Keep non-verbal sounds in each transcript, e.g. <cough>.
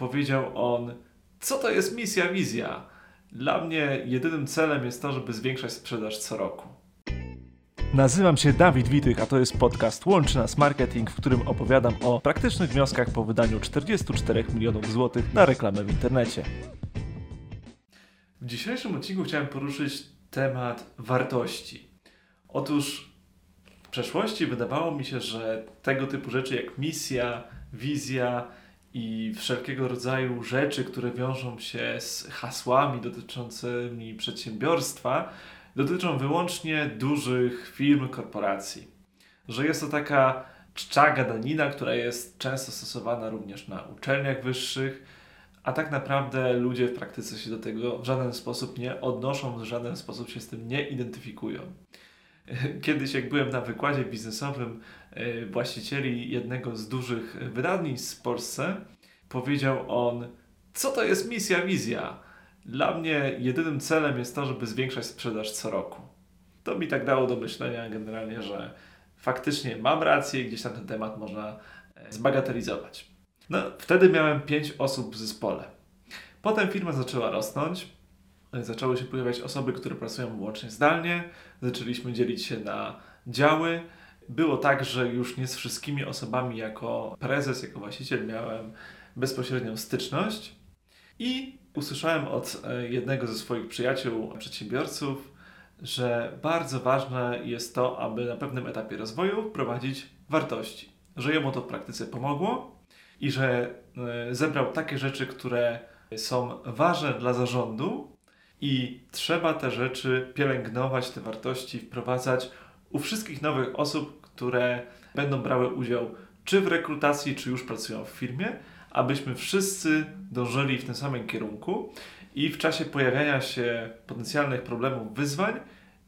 powiedział on: Co to jest misja, wizja? Dla mnie jedynym celem jest to, żeby zwiększać sprzedaż co roku. Nazywam się Dawid Witych, a to jest podcast Łączy Nas Marketing, w którym opowiadam o praktycznych wnioskach po wydaniu 44 milionów złotych na reklamę w internecie. W dzisiejszym odcinku chciałem poruszyć temat wartości. Otóż w przeszłości wydawało mi się, że tego typu rzeczy jak misja, wizja i wszelkiego rodzaju rzeczy, które wiążą się z hasłami dotyczącymi przedsiębiorstwa, dotyczą wyłącznie dużych firm, korporacji. Że jest to taka czcza gadanina, która jest często stosowana również na uczelniach wyższych, a tak naprawdę ludzie w praktyce się do tego w żaden sposób nie odnoszą, w żaden sposób się z tym nie identyfikują. <laughs> Kiedyś, jak byłem na wykładzie biznesowym e, właścicieli jednego z dużych wydawnictw w Polsce, powiedział on: Co to jest misja, wizja? Dla mnie jedynym celem jest to, żeby zwiększać sprzedaż co roku. To mi tak dało do myślenia generalnie, że faktycznie mam rację, gdzieś tam ten temat można e, zbagatelizować. No, wtedy miałem pięć osób w zespole. Potem firma zaczęła rosnąć, zaczęły się pojawiać osoby, które pracują wyłącznie zdalnie, zaczęliśmy dzielić się na działy. Było tak, że już nie z wszystkimi osobami jako prezes, jako właściciel miałem bezpośrednią styczność i usłyszałem od e, jednego ze swoich przyjaciół, przedsiębiorców, że bardzo ważne jest to, aby na pewnym etapie rozwoju wprowadzić wartości, że jemu to w praktyce pomogło i że e, zebrał takie rzeczy, które są ważne dla zarządu i trzeba te rzeczy pielęgnować, te wartości wprowadzać u wszystkich nowych osób, które będą brały udział czy w rekrutacji, czy już pracują w firmie, abyśmy wszyscy dążyli w tym samym kierunku i w czasie pojawiania się potencjalnych problemów, wyzwań,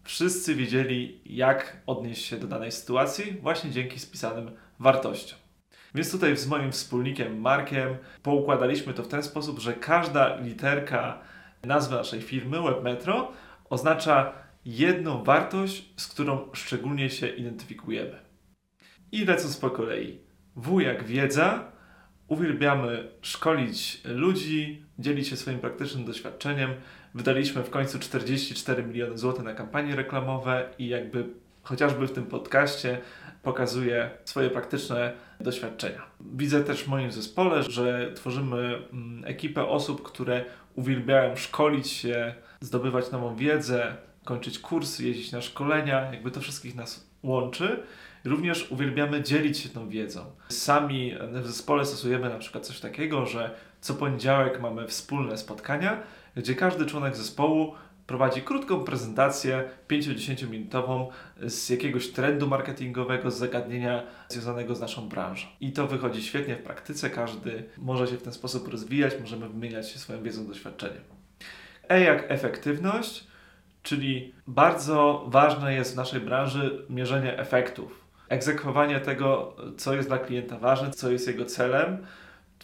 wszyscy wiedzieli, jak odnieść się do danej sytuacji, właśnie dzięki spisanym wartościom. Więc tutaj z moim wspólnikiem Markiem poukładaliśmy to w ten sposób, że każda literka nazwy naszej firmy WebMetro oznacza jedną wartość, z którą szczególnie się identyfikujemy. I lecąc po kolei. W jak wiedza, uwielbiamy szkolić ludzi, dzielić się swoim praktycznym doświadczeniem. Wydaliśmy w końcu 44 miliony złotych na kampanie reklamowe i jakby chociażby w tym podcaście pokazuje swoje praktyczne doświadczenia. Widzę też w moim zespole, że tworzymy mm, ekipę osób, które uwielbiają szkolić się, zdobywać nową wiedzę, kończyć kursy, jeździć na szkolenia, jakby to wszystkich nas łączy. Również uwielbiamy dzielić się tą wiedzą. Sami w zespole stosujemy na przykład coś takiego, że co poniedziałek mamy wspólne spotkania, gdzie każdy członek zespołu prowadzi krótką prezentację 5-10 minutową z jakiegoś trendu marketingowego, z zagadnienia związanego z naszą branżą. I to wychodzi świetnie w praktyce, każdy może się w ten sposób rozwijać, możemy wymieniać się swoją wiedzą, doświadczeniem. E jak efektywność, czyli bardzo ważne jest w naszej branży mierzenie efektów. Egzekwowanie tego, co jest dla klienta ważne, co jest jego celem.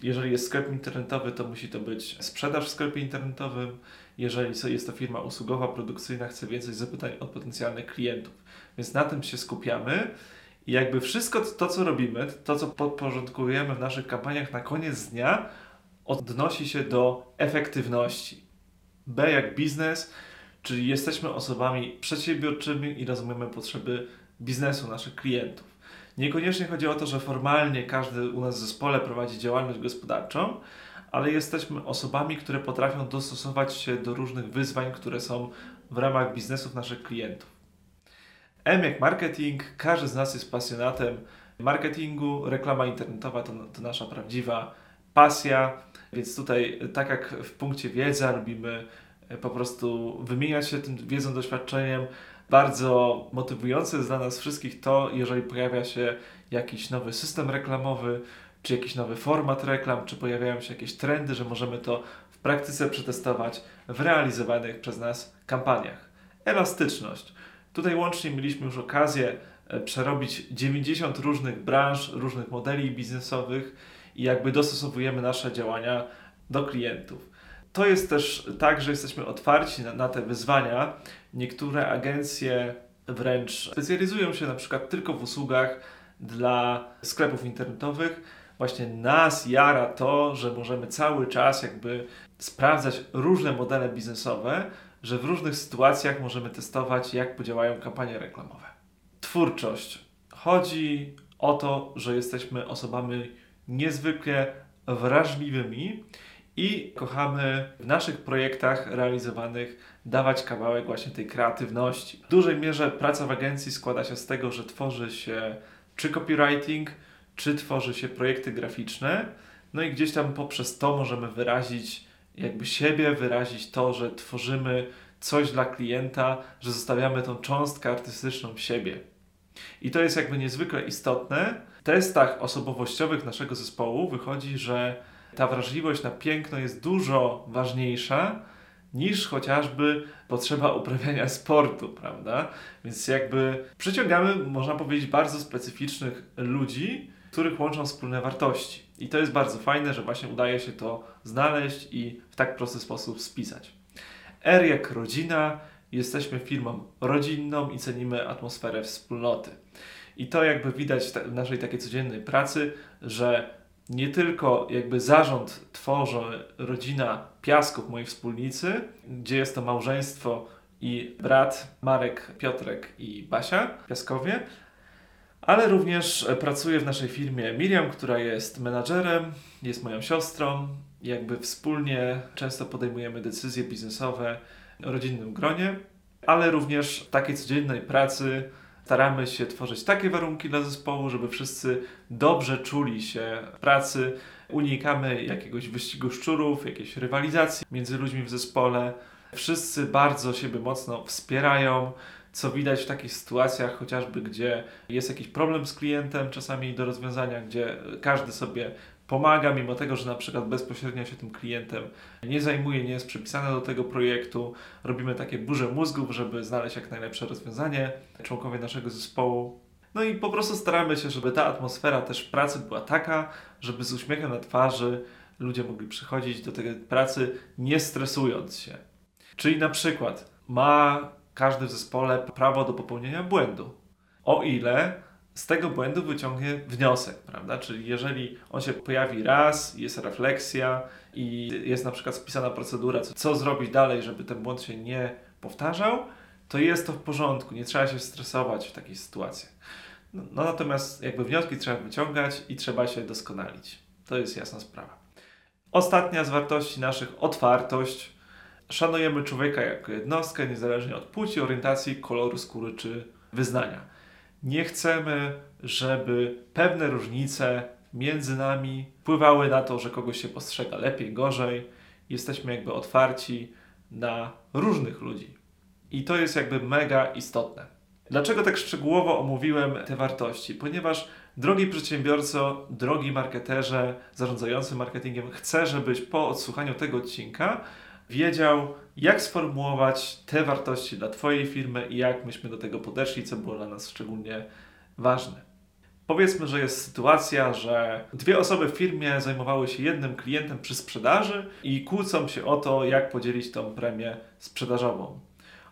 Jeżeli jest sklep internetowy, to musi to być sprzedaż w sklepie internetowym jeżeli jest to firma usługowa, produkcyjna, chce więcej zapytań od potencjalnych klientów. Więc na tym się skupiamy. I jakby wszystko to, co robimy, to, co podporządkujemy w naszych kampaniach na koniec dnia, odnosi się do efektywności. B jak biznes, czyli jesteśmy osobami przedsiębiorczymi i rozumiemy potrzeby biznesu naszych klientów. Niekoniecznie chodzi o to, że formalnie każdy u nas w zespole prowadzi działalność gospodarczą, ale jesteśmy osobami, które potrafią dostosować się do różnych wyzwań, które są w ramach biznesów naszych klientów. M jak marketing, każdy z nas jest pasjonatem marketingu, reklama internetowa to, to nasza prawdziwa pasja, więc tutaj tak jak w punkcie wiedza lubimy po prostu wymieniać się tym wiedzą, doświadczeniem, bardzo motywujące jest dla nas wszystkich to, jeżeli pojawia się jakiś nowy system reklamowy, czy jakiś nowy format reklam, czy pojawiają się jakieś trendy, że możemy to w praktyce przetestować w realizowanych przez nas kampaniach. Elastyczność. Tutaj łącznie mieliśmy już okazję e, przerobić 90 różnych branż, różnych modeli biznesowych i jakby dostosowujemy nasze działania do klientów. To jest też tak, że jesteśmy otwarci na, na te wyzwania. Niektóre agencje wręcz specjalizują się na przykład tylko w usługach dla sklepów internetowych, właśnie nas jara to, że możemy cały czas jakby sprawdzać różne modele biznesowe, że w różnych sytuacjach możemy testować, jak podziałają kampanie reklamowe. Twórczość. Chodzi o to, że jesteśmy osobami niezwykle wrażliwymi i kochamy w naszych projektach realizowanych dawać kawałek właśnie tej kreatywności. W dużej mierze praca w agencji składa się z tego, że tworzy się czy copywriting, czy tworzy się projekty graficzne, no i gdzieś tam poprzez to możemy wyrazić jakby siebie, wyrazić to, że tworzymy coś dla klienta, że zostawiamy tą cząstkę artystyczną siebie. I to jest jakby niezwykle istotne. W testach osobowościowych naszego zespołu wychodzi, że ta wrażliwość na piękno jest dużo ważniejsza niż chociażby potrzeba uprawiania sportu, prawda? Więc jakby przyciągamy, można powiedzieć, bardzo specyficznych ludzi, których łączą wspólne wartości. I to jest bardzo fajne, że właśnie udaje się to znaleźć i w tak prosty sposób spisać. R jak rodzina, jesteśmy firmą rodzinną i cenimy atmosferę wspólnoty. I to jakby widać w naszej takiej codziennej pracy, że nie tylko jakby zarząd tworzy rodzina Piasków, mojej wspólnicy, gdzie jest to małżeństwo i brat Marek, Piotrek i Basia Piaskowie, ale również pracuję w naszej firmie Miriam, która jest menadżerem, jest moją siostrą. Jakby wspólnie często podejmujemy decyzje biznesowe w rodzinnym gronie, ale również w takiej codziennej pracy staramy się tworzyć takie warunki dla zespołu, żeby wszyscy dobrze czuli się w pracy. Unikamy jakiegoś wyścigu szczurów, jakiejś rywalizacji między ludźmi w zespole. Wszyscy bardzo siebie mocno wspierają, co widać w takich sytuacjach, chociażby gdzie jest jakiś problem z klientem, czasami do rozwiązania, gdzie każdy sobie pomaga, mimo tego, że na przykład bezpośrednio się tym klientem nie zajmuje, nie jest przypisany do tego projektu. Robimy takie burze mózgów, żeby znaleźć jak najlepsze rozwiązanie, członkowie naszego zespołu. No i po prostu staramy się, żeby ta atmosfera też pracy była taka, żeby z uśmiechem na twarzy ludzie mogli przychodzić do tej pracy nie stresując się. Czyli na przykład ma każdy w zespole prawo do popełnienia błędu. O ile z tego błędu wyciągnie wniosek, prawda? Czyli jeżeli on się pojawi raz, jest refleksja i jest na przykład spisana procedura, co, zrobić dalej, żeby ten błąd się nie powtarzał, to jest to w porządku, nie trzeba się stresować w takiej sytuacji. No, no natomiast jakby wnioski trzeba wyciągać i trzeba się doskonalić. To jest jasna sprawa. Ostatnia z wartości naszych otwartość. Szanujemy człowieka jako jednostkę, niezależnie od płci, orientacji, koloru skóry czy wyznania nie chcemy, żeby pewne różnice między nami wpływały na to, że kogoś się postrzega lepiej, gorzej. Jesteśmy jakby otwarci na różnych ludzi. I to jest jakby mega istotne. Dlaczego tak szczegółowo omówiłem te wartości? Ponieważ drogi przedsiębiorco, drogi marketerze, zarządzający marketingiem, chcę, żebyś po odsłuchaniu tego odcinka wiedział, jak sformułować te wartości dla Twojej firmy i jak myśmy do tego podeszli, co było dla nas szczególnie ważne. Powiedzmy, że jest sytuacja, że dwie osoby w firmie zajmowały się jednym klientem przy sprzedaży i kłócą się o to, jak podzielić tą premię sprzedażową.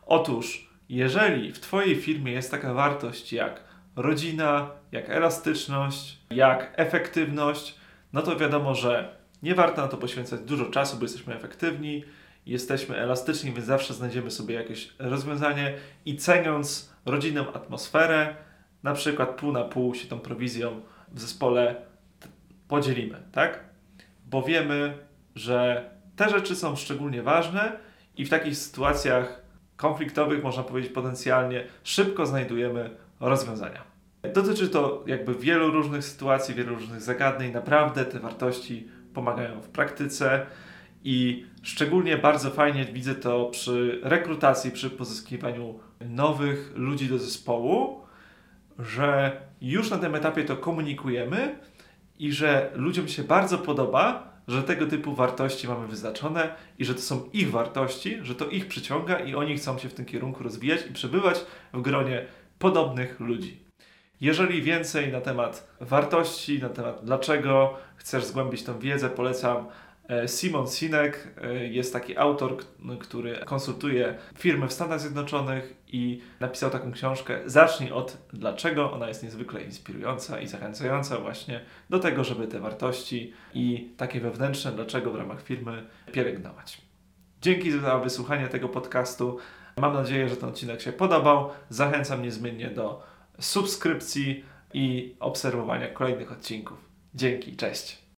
Otóż, jeżeli w Twojej firmie jest taka wartość jak rodzina, jak elastyczność, jak efektywność, no to wiadomo, że nie warto na to poświęcać dużo czasu, bo jesteśmy efektywni, jesteśmy elastyczni, więc zawsze znajdziemy sobie jakieś rozwiązanie i ceniąc rodzinną atmosferę, na przykład pół na pół się tą prowizją w zespole podzielimy, tak? Bo wiemy, że te rzeczy są szczególnie ważne i w takich sytuacjach konfliktowych, można powiedzieć potencjalnie, szybko znajdujemy rozwiązania. Dotyczy to jakby wielu różnych sytuacji, wielu różnych zagadnień. Naprawdę te wartości pomagają w praktyce. I szczególnie bardzo fajnie widzę to przy rekrutacji, przy pozyskiwaniu nowych ludzi do zespołu, że już na tym etapie to komunikujemy i że ludziom się bardzo podoba, że tego typu wartości mamy wyznaczone i że to są ich wartości, że to ich przyciąga i oni chcą się w tym kierunku rozwijać i przebywać w gronie podobnych ludzi. Jeżeli więcej na temat wartości, na temat dlaczego chcesz zgłębić tą wiedzę, polecam Simon Sinek e, jest taki autor, który konsultuje firmy w Stanach Zjednoczonych i napisał taką książkę Zacznij od dlaczego. Ona jest niezwykle inspirująca i zachęcająca właśnie do tego, żeby te wartości i takie wewnętrzne dlaczego w ramach firmy pielęgnować. Dzięki za wysłuchanie tego podcastu. Mam nadzieję, że ten odcinek się podobał. Zachęcam niezmiennie do subskrypcji i obserwowania kolejnych odcinków. Dzięki, cześć.